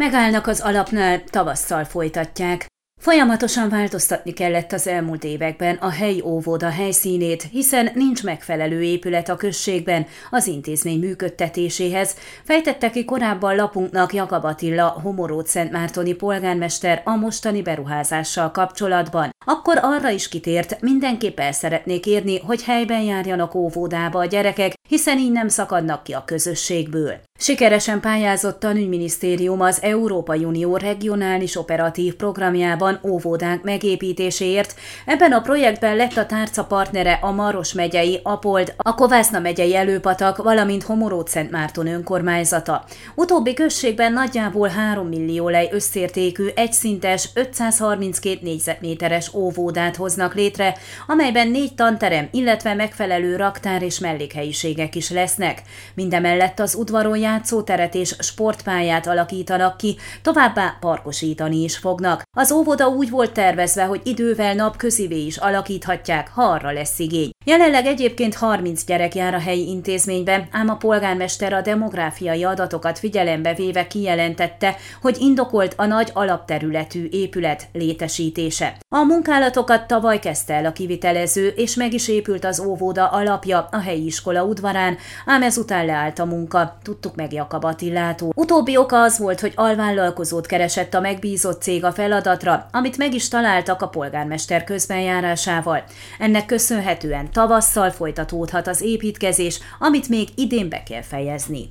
Megállnak az alapnál, tavasszal folytatják. Folyamatosan változtatni kellett az elmúlt években a helyi óvoda helyszínét, hiszen nincs megfelelő épület a községben az intézmény működtetéséhez, fejtette ki korábban lapunknak Jakab Attila, Homorót Szentmártoni polgármester a mostani beruházással kapcsolatban. Akkor arra is kitért, mindenképp el szeretnék érni, hogy helyben járjanak óvodába a gyerekek, hiszen így nem szakadnak ki a közösségből. Sikeresen pályázott a Nügyminisztérium az Európai Unió regionális operatív programjában óvodánk megépítéséért. Ebben a projektben lett a tárca partnere a Maros megyei Apold, a Kovászna megyei Előpatak, valamint Szent Márton önkormányzata. Utóbbi községben nagyjából 3 millió lej összértékű, egyszintes, 532 négyzetméteres óvodát hoznak létre, amelyben négy tanterem, illetve megfelelő raktár és mellékhelyiségek is lesznek. Mindemellett az udvaron játszóteret és sportpályát alakítanak ki, továbbá parkosítani is fognak. Az óvoda úgy volt tervezve, hogy idővel napközivé is alakíthatják, ha arra lesz igény. Jelenleg egyébként 30 gyerek jár a helyi intézménybe, ám a polgármester a demográfiai adatokat figyelembe véve kijelentette, hogy indokolt a nagy alapterületű épület létesítése. A munkálatokat tavaly kezdte el a kivitelező, és meg is épült az óvoda alapja a helyi iskola udvarán, ám ezután leállt a munka, tudtuk meg Jakab Attilától. Utóbbi oka az volt, hogy alvállalkozót keresett a megbízott cég a feladatra, amit meg is találtak a polgármester közbenjárásával. Ennek köszönhetően tavasszal folytatódhat az építkezés, amit még idén be kell fejezni.